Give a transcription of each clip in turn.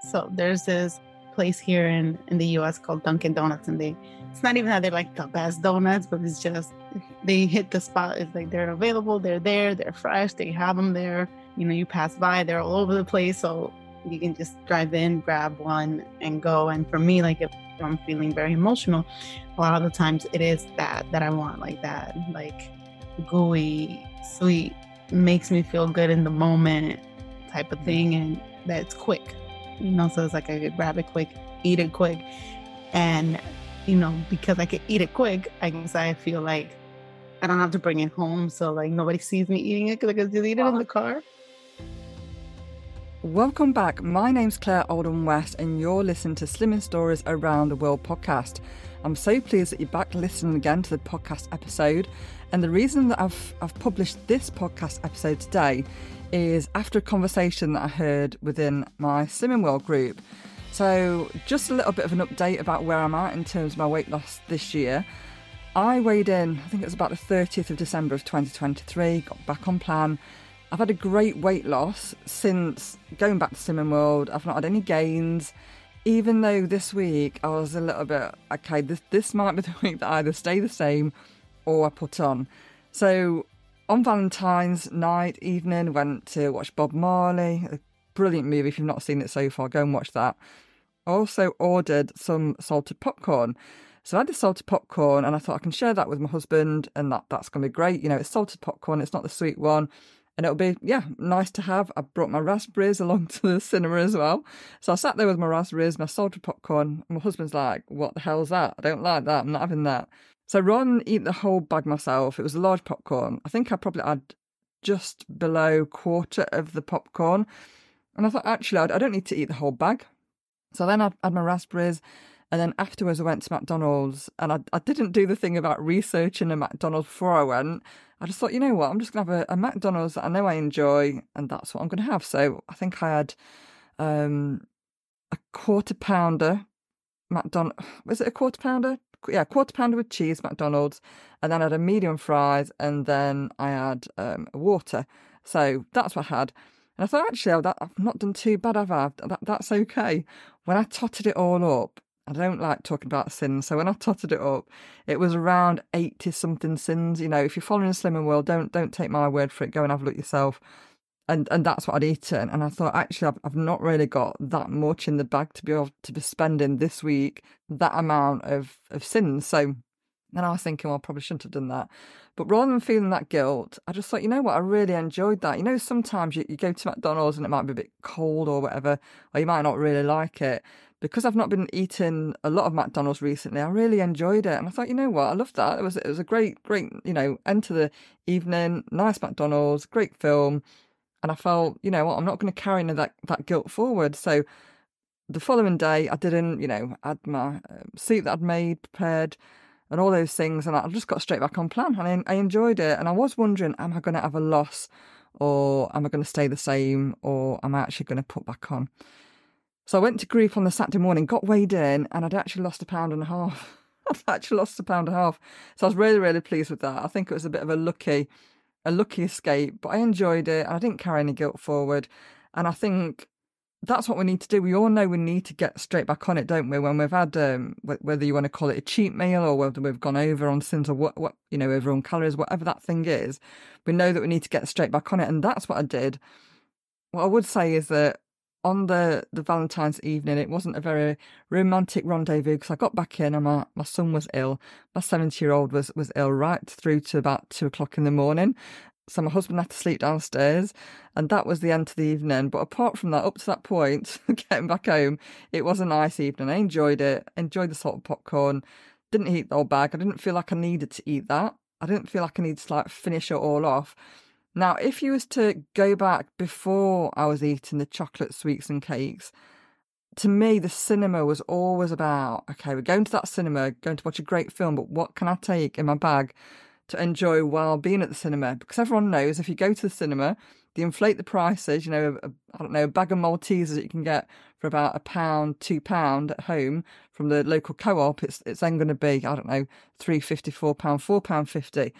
So there's this place here in, in the US called Dunkin' Donuts, and they it's not even that they're like the best donuts, but it's just they hit the spot. It's like they're available, they're there, they're fresh, they have them there. You know, you pass by, they're all over the place. So you can just drive in, grab one, and go. And for me, like if I'm feeling very emotional, a lot of the times it is that that I want, like that, like gooey, sweet, makes me feel good in the moment type of mm. thing, and that's quick. You know, so it's like I could grab it quick, eat it quick, and you know, because I can eat it quick, I guess I feel like I don't have to bring it home, so like nobody sees me eating it because I can just eat it in the car. Welcome back. My name's Claire Oldham West, and you're listening to Slimming Stories Around the World podcast. I'm so pleased that you're back listening again to the podcast episode. And the reason that I've, I've published this podcast episode today is after a conversation that I heard within my Slimming World group. So, just a little bit of an update about where I'm at in terms of my weight loss this year. I weighed in, I think it was about the 30th of December of 2023, got back on plan I've had a great weight loss since going back to Slimming World. I've not had any gains, even though this week I was a little bit okay. This this might be the week that I either stay the same or I put on. So on Valentine's night evening, went to watch Bob Marley, a brilliant movie. If you've not seen it so far, go and watch that. I also ordered some salted popcorn. So I had the salted popcorn and I thought I can share that with my husband and that that's going to be great. You know, it's salted popcorn, it's not the sweet one and it'll be yeah nice to have. I brought my raspberries along to the cinema as well, so I sat there with my raspberries, my salted popcorn. my husband's like, "What the hell's that? I don't like that. I'm not having that." So than eat the whole bag myself, it was a large popcorn. I think I probably had just below quarter of the popcorn, and I thought actually I don't need to eat the whole bag. So then I had my raspberries. And then afterwards, I went to McDonald's and I, I didn't do the thing about researching a McDonald's before I went. I just thought, you know what, I'm just going to have a, a, McDonald's that I know I enjoy, and that's what I'm going to have. So I think I had um, a quarter pounder McDonald's. Was it a quarter pounder? Yeah, quarter pounder with cheese, McDonald's, and then I had a medium fries, and then I had um, water. So that's what I had. And I thought, actually, oh, that, I've not done too bad, have I? That, that's okay. When I totted it all up, I don't like talking about sins. So when I totted it up, it was around 80 something sins. You know, if you're following Slimming World, don't don't take my word for it. Go and have a look yourself. And and that's what I'd eaten. And I thought, actually, I've, I've not really got that much in the bag to be able to be spending this week that amount of, of sins. So then I was thinking, well, I probably shouldn't have done that. But rather than feeling that guilt, I just thought, you know what, I really enjoyed that. You know, sometimes you, you go to McDonald's and it might be a bit cold or whatever, or you might not really like it because I've not been eating a lot of McDonald's recently, I really enjoyed it. And I thought, you know what, I loved that. It was it was a great, great, you know, end to the evening, nice McDonald's, great film. And I felt, you know what, I'm not going to carry that, that guilt forward. So the following day, I didn't, you know, add my um, suit that I'd made, prepared, and all those things. And I just got straight back on plan and I, I enjoyed it. And I was wondering, am I going to have a loss or am I going to stay the same or am I actually going to put back on? So I went to group on the Saturday morning, got weighed in, and I'd actually lost a pound and a half. I'd actually lost a pound and a half. So I was really, really pleased with that. I think it was a bit of a lucky, a lucky escape, but I enjoyed it I didn't carry any guilt forward. And I think that's what we need to do. We all know we need to get straight back on it, don't we? When we've had, um, whether you want to call it a cheat meal or whether we've gone over on sins or what, what, you know, over on calories, whatever that thing is, we know that we need to get straight back on it. And that's what I did. What I would say is that on the, the Valentine's evening, it wasn't a very romantic rendezvous because I got back in and my, my son was ill. My 70 year old was, was ill right through to about two o'clock in the morning. So my husband had to sleep downstairs and that was the end of the evening. But apart from that, up to that point, getting back home, it was a nice evening. I enjoyed it, enjoyed the salt popcorn, didn't eat the whole bag. I didn't feel like I needed to eat that. I didn't feel like I needed to like finish it all off. Now, if you was to go back before I was eating the chocolate sweets and cakes, to me, the cinema was always about okay, we're going to that cinema, going to watch a great film, but what can I take in my bag to enjoy while being at the cinema? Because everyone knows if you go to the cinema, they inflate the prices. You know, I don't know, a bag of Maltesers that you can get for about a pound, two pound at home from the local co-op. It's it's then going to be I don't know, three fifty, four pound, four pound fifty.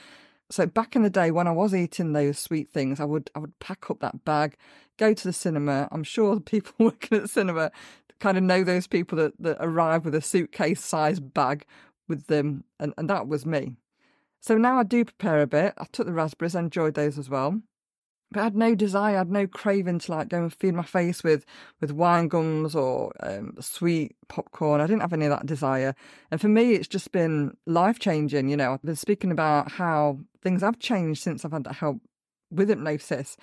So back in the day when I was eating those sweet things, I would I would pack up that bag, go to the cinema. I'm sure the people working at the cinema kind of know those people that, that arrive with a suitcase sized bag with them, and, and that was me. So now I do prepare a bit. I took the raspberries, I enjoyed those as well. But I had no desire, I had no craving to like go and feed my face with with wine gums or um, sweet popcorn. I didn't have any of that desire. And for me, it's just been life changing. You know, I've been speaking about how things have changed since I've had that help with hypnosis.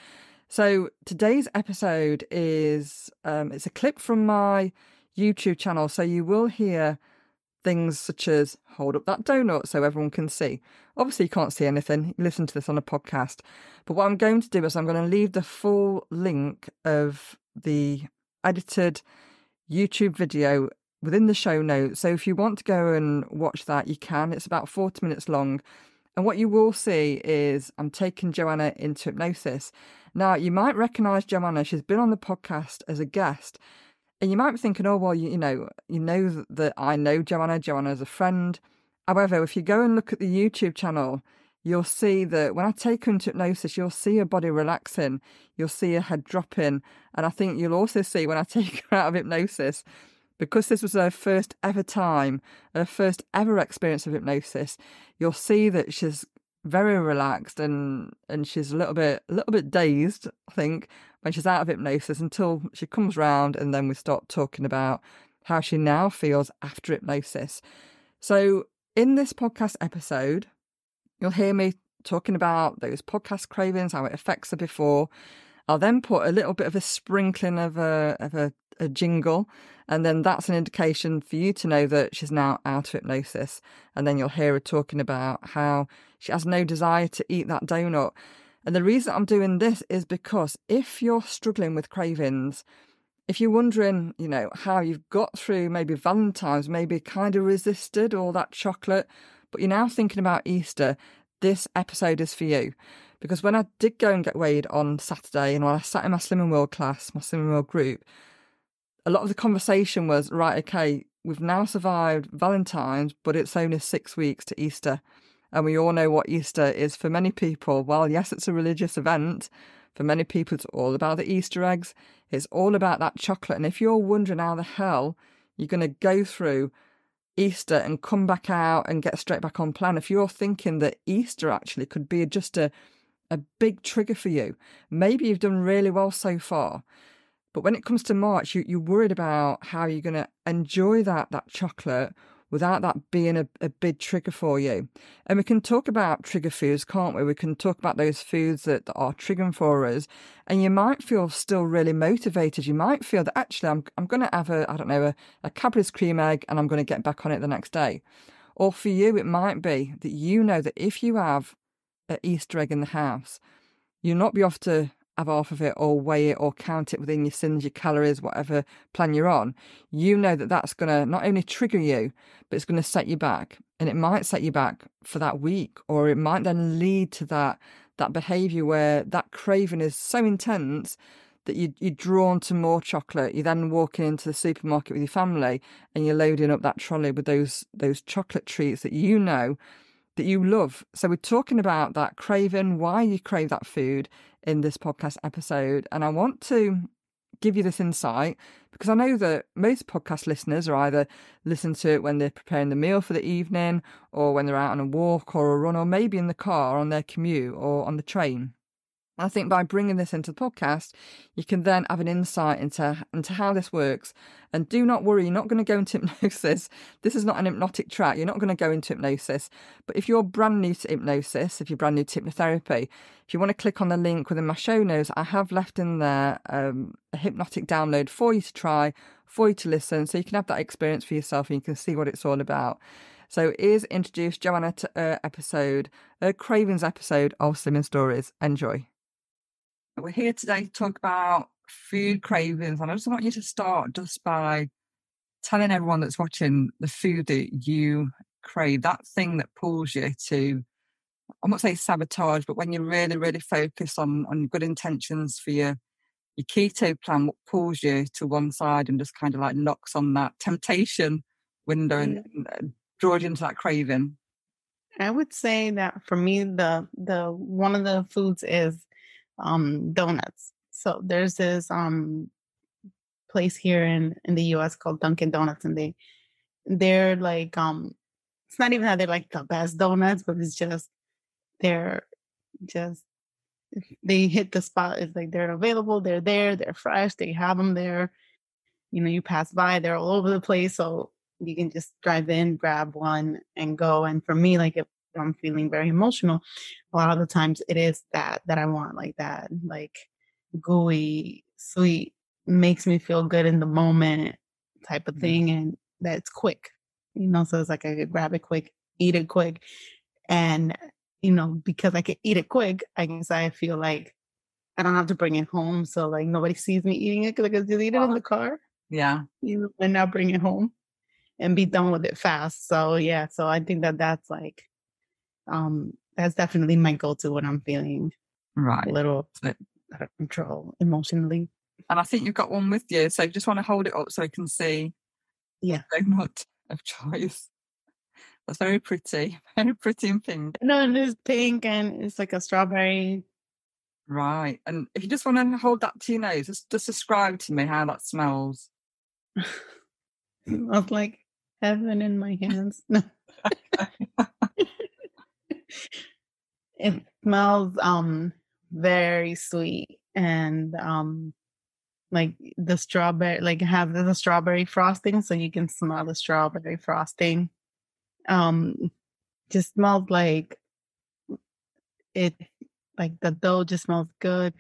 So today's episode is um, it's a clip from my YouTube channel. So you will hear things such as hold up that donut so everyone can see. Obviously, you can't see anything. You listen to this on a podcast. But what I'm going to do is I'm going to leave the full link of the edited YouTube video within the show notes. So if you want to go and watch that, you can. It's about 40 minutes long. And what you will see is I'm taking Johanna into hypnosis. Now, you might recognize Johanna. She's been on the podcast as a guest. And you might be thinking, oh, well, you, you know, you know that I know Johanna. Johanna is a friend. However, if you go and look at the YouTube channel, you'll see that when I take her into hypnosis, you'll see her body relaxing, you'll see her head dropping. And I think you'll also see when I take her out of hypnosis, because this was her first ever time, her first ever experience of hypnosis, you'll see that she's very relaxed and and she's a little bit a little bit dazed, I think, when she's out of hypnosis until she comes round and then we start talking about how she now feels after hypnosis. So in this podcast episode, you'll hear me talking about those podcast cravings, how it affects her before. I'll then put a little bit of a sprinkling of a of a, a jingle, and then that's an indication for you to know that she's now out of hypnosis. And then you'll hear her talking about how she has no desire to eat that donut. And the reason I'm doing this is because if you're struggling with cravings, if you're wondering, you know, how you've got through maybe Valentine's, maybe kind of resisted all that chocolate, but you're now thinking about Easter, this episode is for you. Because when I did go and get weighed on Saturday and while I sat in my Slimming World class, my Slimming World group, a lot of the conversation was, right, okay, we've now survived Valentine's, but it's only six weeks to Easter. And we all know what Easter is for many people. Well, yes, it's a religious event. For many people, it's all about the Easter eggs. It's all about that chocolate. And if you're wondering how the hell you're going to go through Easter and come back out and get straight back on plan, if you're thinking that Easter actually could be just a, a big trigger for you, maybe you've done really well so far. But when it comes to March, you, you're worried about how you're going to enjoy that that chocolate without that being a, a big trigger for you. And we can talk about trigger foods, can't we? We can talk about those foods that, that are triggering for us. And you might feel still really motivated. You might feel that actually I'm, I'm going to have a, I don't know, a, a Cadbury's cream egg and I'm going to get back on it the next day. Or for you, it might be that you know that if you have an Easter egg in the house, you'll not be off to have half of it or weigh it or count it within your sins, your calories, whatever plan you're on, you know that that's going to not only trigger you, but it's going to set you back. And it might set you back for that week, or it might then lead to that that behavior where that craving is so intense that you, you're drawn to more chocolate. You're then walking into the supermarket with your family and you're loading up that trolley with those those chocolate treats that you know that you love. So we're talking about that craving, why you crave that food in this podcast episode. And I want to give you this insight because I know that most podcast listeners are either listen to it when they're preparing the meal for the evening or when they're out on a walk or a run or maybe in the car on their commute or on the train. I think by bringing this into the podcast, you can then have an insight into, into how this works. And do not worry, you're not going to go into hypnosis. This is not an hypnotic track. You're not going to go into hypnosis. But if you're brand new to hypnosis, if you're brand new to hypnotherapy, if you want to click on the link within my show notes, I have left in there um, a hypnotic download for you to try, for you to listen, so you can have that experience for yourself and you can see what it's all about. So, is introduce Johanna to her episode, a Cravings episode of Slimming Stories. Enjoy. We're here today to talk about food cravings, and I just want you to start just by telling everyone that's watching the food that you crave, that thing that pulls you to, I won't say sabotage, but when you're really, really focused on on good intentions for your your keto plan, what pulls you to one side and just kind of like knocks on that temptation window and, and draws you into that craving. I would say that for me, the the one of the foods is um donuts. So there's this um place here in in the US called Dunkin' Donuts and they they're like um it's not even that they're like the best donuts, but it's just they're just they hit the spot. It's like they're available, they're there, they're fresh, they have them there. You know, you pass by, they're all over the place. So you can just drive in, grab one, and go. And for me, like if I'm feeling very emotional, a lot of the times it is that that I want, like that, like gooey, sweet, makes me feel good in the moment type of mm-hmm. thing, and that's quick. You know, so it's like I could grab it quick, eat it quick, and you know, because I can eat it quick, I guess I feel like I don't have to bring it home. So like nobody sees me eating it because I can just eat it in the car. Yeah. You know, and now bring it home and be done with it fast. So yeah, so I think that that's like, um, that's definitely my go-to when I'm feeling right a little out of control emotionally. And I think you've got one with you, so you just want to hold it up so I can see. Yeah, donut of choice. That's very pretty, very pretty and pink. No, and it's pink and it's like a strawberry. Right, and if you just want to hold that to your nose, just, just describe to me how that smells. smells like heaven in my hands. It smells um very sweet and um like the strawberry like have the strawberry frosting so you can smell the strawberry frosting um just smells like it like the dough just smells good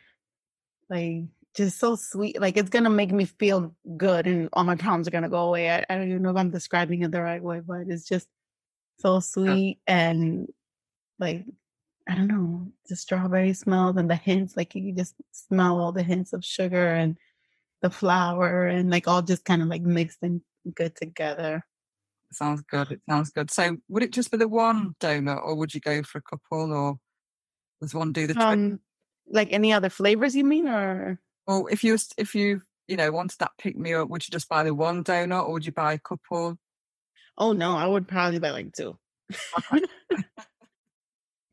like just so sweet. Like it's gonna make me feel good, and all my problems are gonna go away. I, I don't even know if I'm describing it the right way, but it's just so sweet and like I don't know the strawberry smells and the hints. Like you just smell all the hints of sugar and the flour and like all just kind of like mixed and good together. Sounds good. It sounds good. So, would it just be the one donut, or would you go for a couple, or does one do the trick? Um, like any other flavors, you mean, or well, if you if you you know wanted that pick me up, would you just buy the one donut or would you buy a couple? Oh no, I would probably buy like two.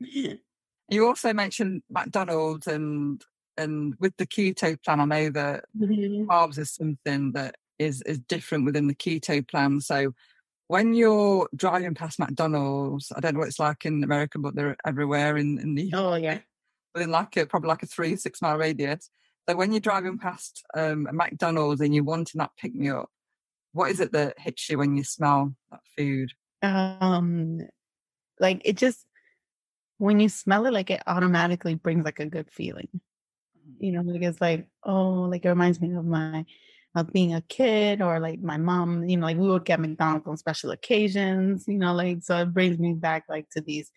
you also mentioned McDonald's and and with the keto plan, I know that mm-hmm. carbs is something that is is different within the keto plan. So when you're driving past McDonald's, I don't know what it's like in America, but they're everywhere in, in the oh yeah within like a, probably like a three six mile radius. So when you're driving past um, a McDonald's and you're wanting that pick me up, what is it that hits you when you smell that food? Um, like it just when you smell it, like it automatically brings like a good feeling. Mm-hmm. You know, like it's like oh, like it reminds me of my of being a kid or like my mom. You know, like we would get McDonald's on special occasions. You know, like so it brings me back like to these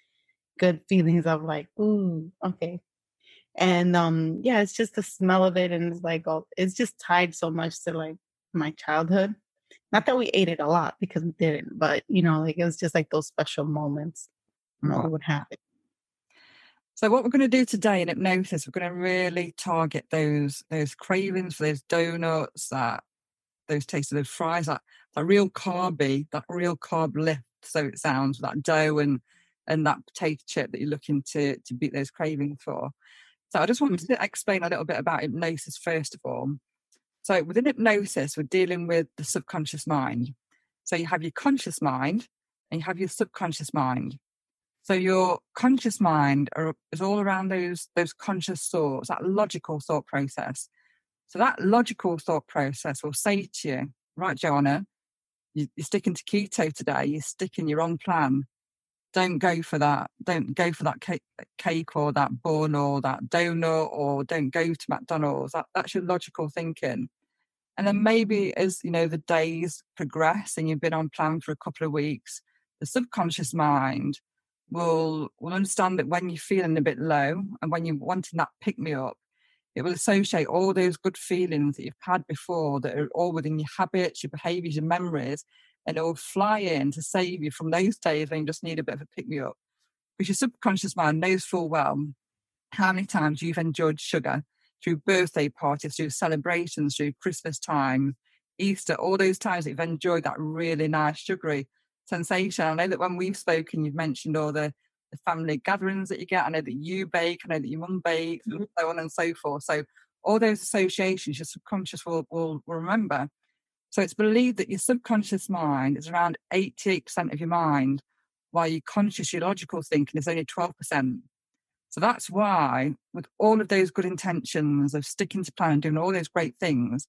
good feelings of like, ooh, okay, and um yeah it's just the smell of it and it's like oh it's just tied so much to like my childhood not that we ate it a lot because we didn't but you know like it was just like those special moments you know, would happen so what we're going to do today in hypnosis we're going to really target those those cravings for those donuts that those tastes of those fries that that real carby that real carb lift so it sounds that dough and and that potato chip that you're looking to to beat those cravings for so I just wanted mm-hmm. to explain a little bit about hypnosis first of all. So within hypnosis, we're dealing with the subconscious mind. So you have your conscious mind and you have your subconscious mind. So your conscious mind are, is all around those those conscious thoughts, that logical thought process. So that logical thought process will say to you, right, Johanna, you, are sticking to keto today. You're sticking. You're on plan don't go for that. Don't go for that cake, cake or that bun or that donut or don't go to McDonald's. That, that's your logical thinking. And then maybe as you know the days progress and you've been on plan for a couple of weeks, the subconscious mind will will understand that when you're feeling a bit low and when you're wanting that pick me up, it will associate all those good feelings that you've had before that are all within your habits, your behaviors, your memories, and it will fly in to save you from those days when you just need a bit of a pick me up. Because your subconscious mind knows full well how many times you've enjoyed sugar through birthday parties, through celebrations, through Christmas time, Easter, all those times that you've enjoyed that really nice sugary sensation. I know that when we've spoken, you've mentioned all the, the family gatherings that you get. I know that you bake, I know that your mum bakes, mm-hmm. and so on and so forth. So all those associations your subconscious will, will, will remember. So it's believed that your subconscious mind is around 88% of your mind, while your conscious, your logical thinking is only 12%. So that's why, with all of those good intentions of sticking to plan and doing all those great things,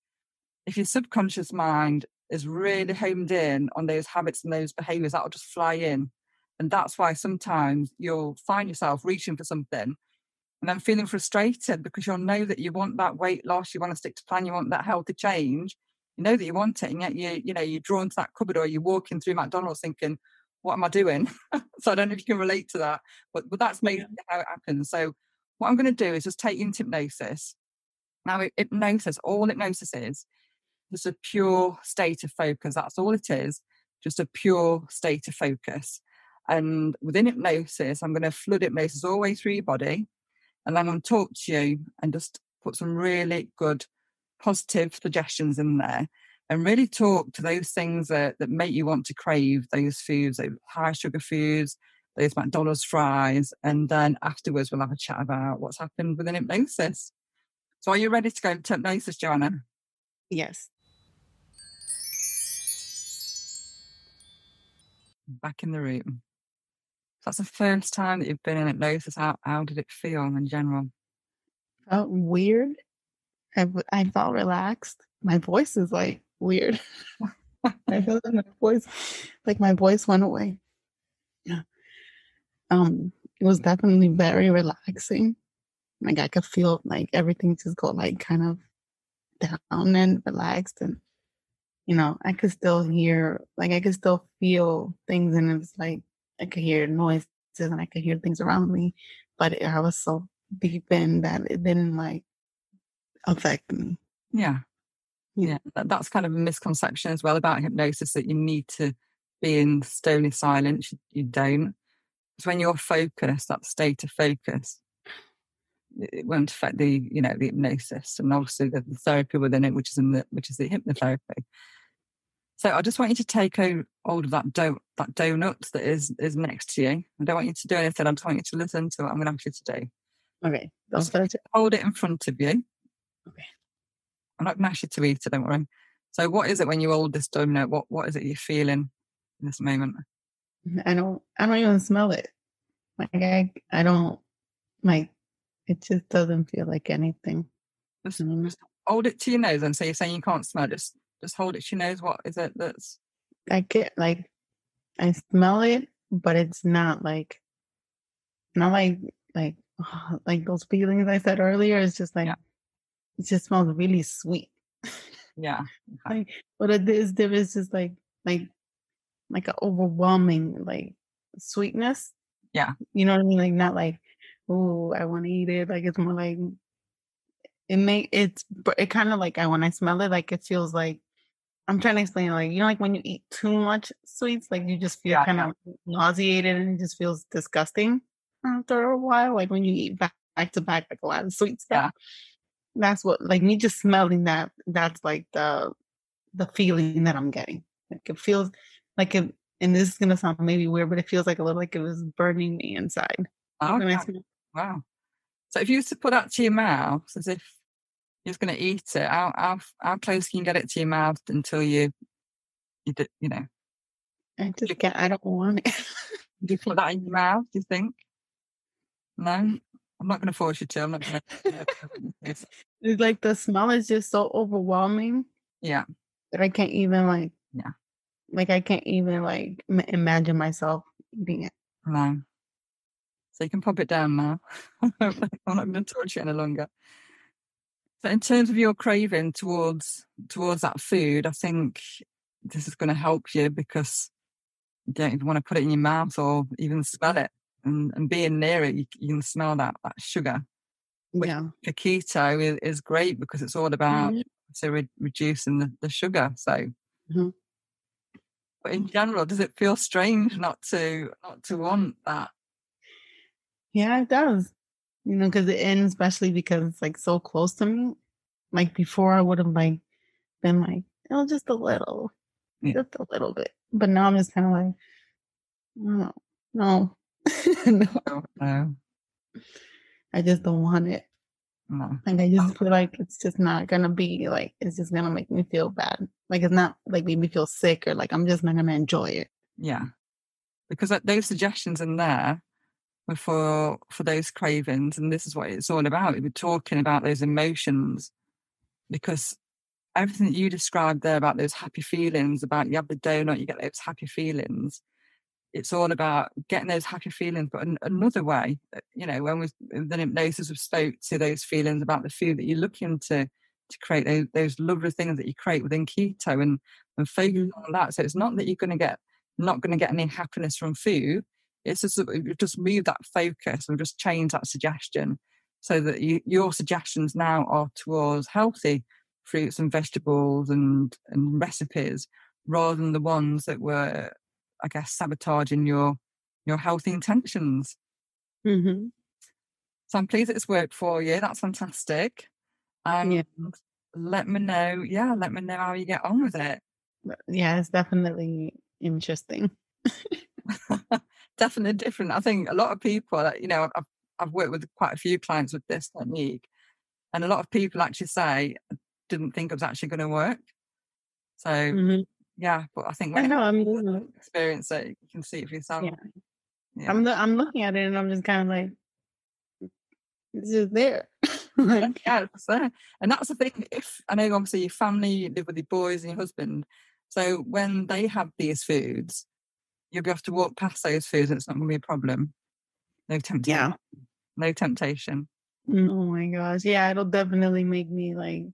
if your subconscious mind is really homed in on those habits and those behaviors, that'll just fly in. And that's why sometimes you'll find yourself reaching for something and then feeling frustrated because you'll know that you want that weight loss, you want to stick to plan, you want that healthy change. You know that you want it, and yet you, you know, you're drawn to that cupboard or you're walking through McDonald's thinking, what am I doing? so I don't know if you can relate to that, but but that's maybe how it happens. So what I'm going to do is just take you into hypnosis. Now, hypnosis, all hypnosis is, just a pure state of focus. That's all it is, just a pure state of focus. And within hypnosis, I'm going to flood hypnosis all the way through your body. And then I'm going to talk to you and just put some really good positive suggestions in there and really talk to those things that, that make you want to crave those foods, those high sugar foods, those McDonald's fries. And then afterwards, we'll have a chat about what's happened within hypnosis. So, are you ready to go to hypnosis, Johanna? Yes. Back in the room. That's the first time that you've been in hypnosis. How how did it feel in general? Felt weird. I I felt relaxed. My voice is like weird. I felt my voice, like my voice went away. Yeah. Um, it was definitely very relaxing. Like I could feel like everything just go like kind of down and relaxed and you know, I could still hear, like, I could still feel things, and it was like I could hear noises and I could hear things around me, but it, I was so deep in that it didn't like affect me. Yeah. Yeah. That, that's kind of a misconception as well about hypnosis that you need to be in stony silence. You, you don't. It's when you're focused, that state of focus, it won't affect the you know the hypnosis and also the, the therapy within it, which is in the which is the hypnotherapy. So I just want you to take hold of that do- that donut that is is next to you. I don't want you to do anything. I just want you to listen to what I'm going to ask you to do. Okay. that's Just hold it in front of you. Okay. I'm not going to ask you to eat it. Don't worry. So what is it when you hold this donut? What what is it you're feeling in this moment? I don't. I don't even smell it. Like I, I don't like. It just doesn't feel like anything. Just, mm. just hold it to your nose and so you're saying you can't smell. Just just hold it. She knows what is it that's. I get like, I smell it, but it's not like, not like like like those feelings I said earlier. It's just like, yeah. it just smells really sweet. Yeah. Okay. like, but it is there is just like like like an overwhelming like sweetness. Yeah. You know what I mean? Like not like, oh, I want to eat it. Like it's more like it may it's it kind of like I when I smell it, like it feels like I'm trying to explain, like you know, like when you eat too much sweets, like you just feel yeah, kind yeah. of nauseated and it just feels disgusting after a while. Like when you eat back, back to back, like a lot of sweet stuff. Yeah. That's what, like me just smelling that. That's like the the feeling that I'm getting. Like it feels like it, and this is gonna sound maybe weird, but it feels like a little like it was burning me inside. Oh, okay. Wow. So if you used to put that to your mouth as if you're just going to eat it. How, how, how close can you get it to your mouth until you, you, you know? I just get, I don't want it. do you put that in your mouth, do you think? No? I'm not going to force you to. I'm not going to. it's like the smell is just so overwhelming. Yeah. That I can't even like, yeah. Like I can't even like imagine myself eating it. No. So you can pop it down now. I'm not going to torture you any longer. But in terms of your craving towards towards that food, I think this is going to help you because you don't even want to put it in your mouth or even smell it. And, and being near it, you, you can smell that that sugar. Which yeah. For keto is, is great because it's all about mm-hmm. so re- reducing the, the sugar. So, mm-hmm. but in general, does it feel strange not to not to want that? Yeah, it does you know, because it ends, especially because it's like so close to me. Like before, I would have like been like, oh, just a little. Yeah. just a little bit. But now I'm just kind of like, no, no, no. Oh, no, I just don't want it. no. Like I just oh. feel like it's just not gonna be like it's just gonna make me feel bad. Like it's not like make me feel sick or like I'm just not gonna enjoy it. Yeah, because that, those suggestions in there for for those cravings, and this is what it's all about. We're talking about those emotions because everything that you described there about those happy feelings, about you have the donut, you get those happy feelings. It's all about getting those happy feelings, but an, another way. uh, You know, when we the hypnosis we spoke to those feelings about the food that you're looking to to create those, those lovely things that you create within keto and and focus on that. So it's not that you're going to get not going to get any happiness from food. It's just just move that focus and just change that suggestion so that you, your suggestions now are towards healthy fruits and vegetables and, and recipes rather than the ones that were, I guess, sabotaging your your healthy intentions. Mm-hmm. So I'm pleased it's worked for you. That's fantastic. And Yeah. let me know, yeah, let me know how you get on with it. Yeah, it's definitely interesting. definitely different. I think a lot of people, you know, I've, I've worked with quite a few clients with this technique, and a lot of people actually say, didn't think it was actually going to work. So, Mhm. yeah, but I think I when know. I'm experience it, you can see it for yourself. Yeah. Yeah. I'm I'm looking at it and I'm just kind of like, it's just there. like, yeah, it's there. And that's the thing. If I know, obviously, your family you live with your boys and your husband, so when they have these foods, you'll be able to walk past those foods, and it's not going to be a problem. No temptation. yeah. No temptation. Mm, Oh my gosh. Yeah, it'll definitely make me like,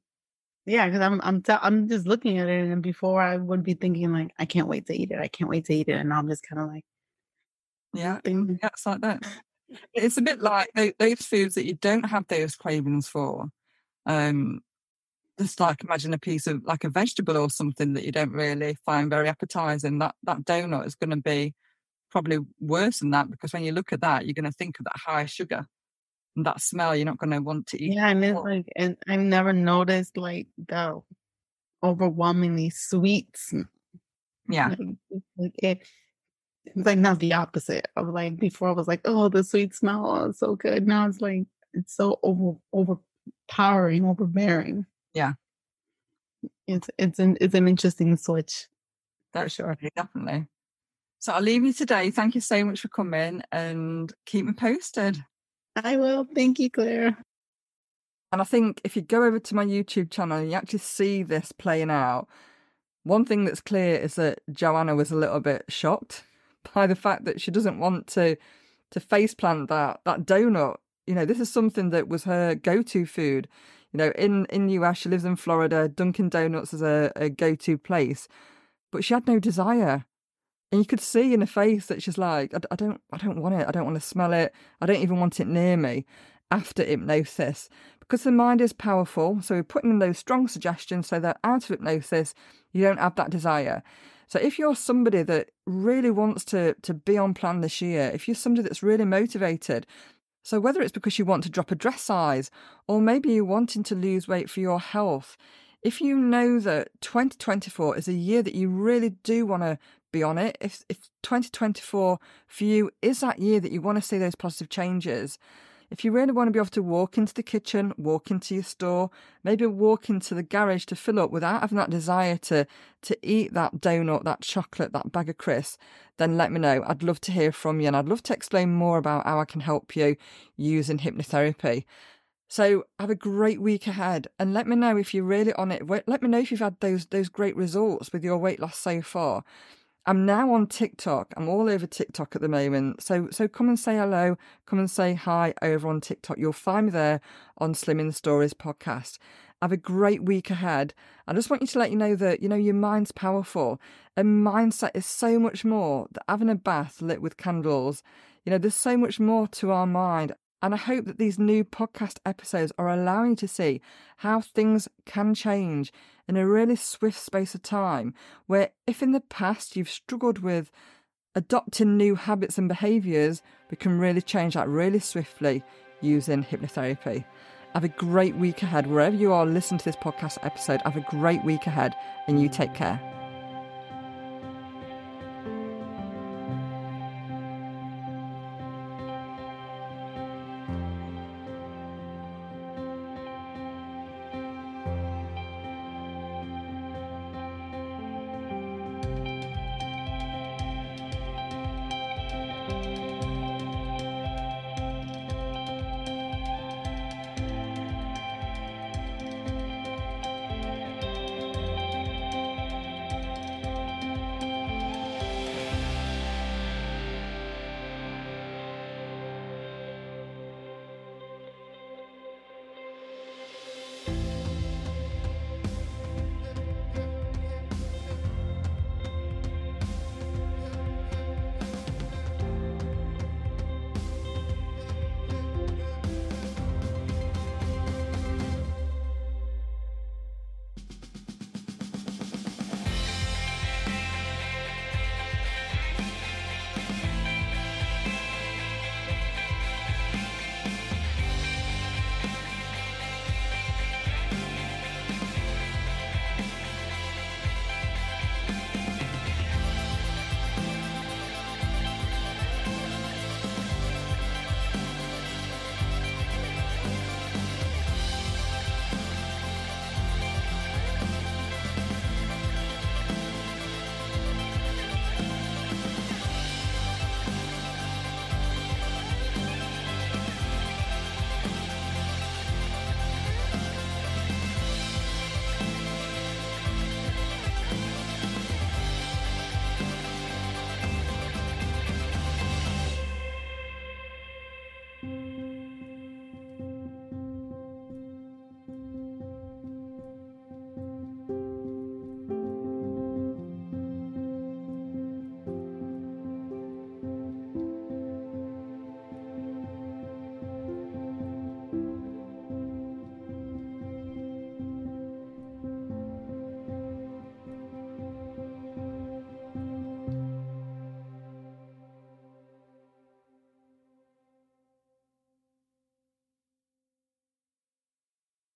yeah, because I'm I'm t- I'm just looking at it, and before I would be thinking like, I can't wait to eat it. I can't wait to eat it, and now I'm just kind of like, Yeah, thinking, yeah, it's like that. It's a bit like tho- those foods that you don't have those cravings for. Um, just like imagine a piece of like a vegetable or something that you don't really find very appetizing. That that donut is going to be probably worse than that because when you look at that, you're going to think of that high sugar and that smell. You're not going to want to eat. yeah, and it's like, and I've never noticed like the overwhelmingly sweet smell. Yeah, Like, it's like it, it's like not the opposite of like before. I was like, oh, the sweet smell, oh, it's so good. Now it's like it's so over overpowering, overbearing. Yeah. it's it's an it's an interesting switch for that's sure. definitely. So I'll leave you today. Thank you so much for coming and keep me posted. I will. Thank you, Claire. And I think if you go over to my YouTube channel and you actually see this playing out, one thing that's clear is that Johanna was a little bit shocked by the fact that she doesn't want to to faceplant that that donut. You know, this is something that was her go-to food. You know, in in US, she lives in Florida. Dunkin' Donuts is a, a go-to place, but she had no desire. And you could see in her face that she's like, I, I don't, I don't want it. I don't want to smell it. I don't even want it near me. After hypnosis, because the mind is powerful, so we're putting in those strong suggestions so that out of hypnosis, you don't have that desire. So if you're somebody that really wants to to be on plan this year, if you're somebody that's really motivated, so whether it's because you want to drop a dress size or maybe you're wanting to lose weight for your health, if you know that 2024 is a year that you really do want to be on it, if if 2024 for you is that year that you want to see those positive changes, if you really want to be able to walk into the kitchen, walk into your store, maybe walk into the garage to fill up without having that desire to to eat that donut, that chocolate, that bag of crisps, then let me know. I'd love to hear from you and I'd love to explain more about how I can help you using hypnotherapy. So have a great week ahead and let me know if you're really on it. Let me know if you've had those those great results with your weight loss so far. I'm now on TikTok. I'm all over TikTok at the moment. So so come and say hello. Come and say hi over on TikTok. You'll find me there on Slimming Stories podcast. Have a great week ahead. I just want you to let you know that, you know, your mind's powerful and mindset is so much more than having a bath lit with candles. You know, there's so much more to our mind. And I hope that these new podcast episodes are allowing you to see how things can change in a really swift space of time. Where if in the past you've struggled with adopting new habits and behaviours, we can really change that really swiftly using hypnotherapy. Have a great week ahead. Wherever you are listening to this podcast episode, have a great week ahead and you take care.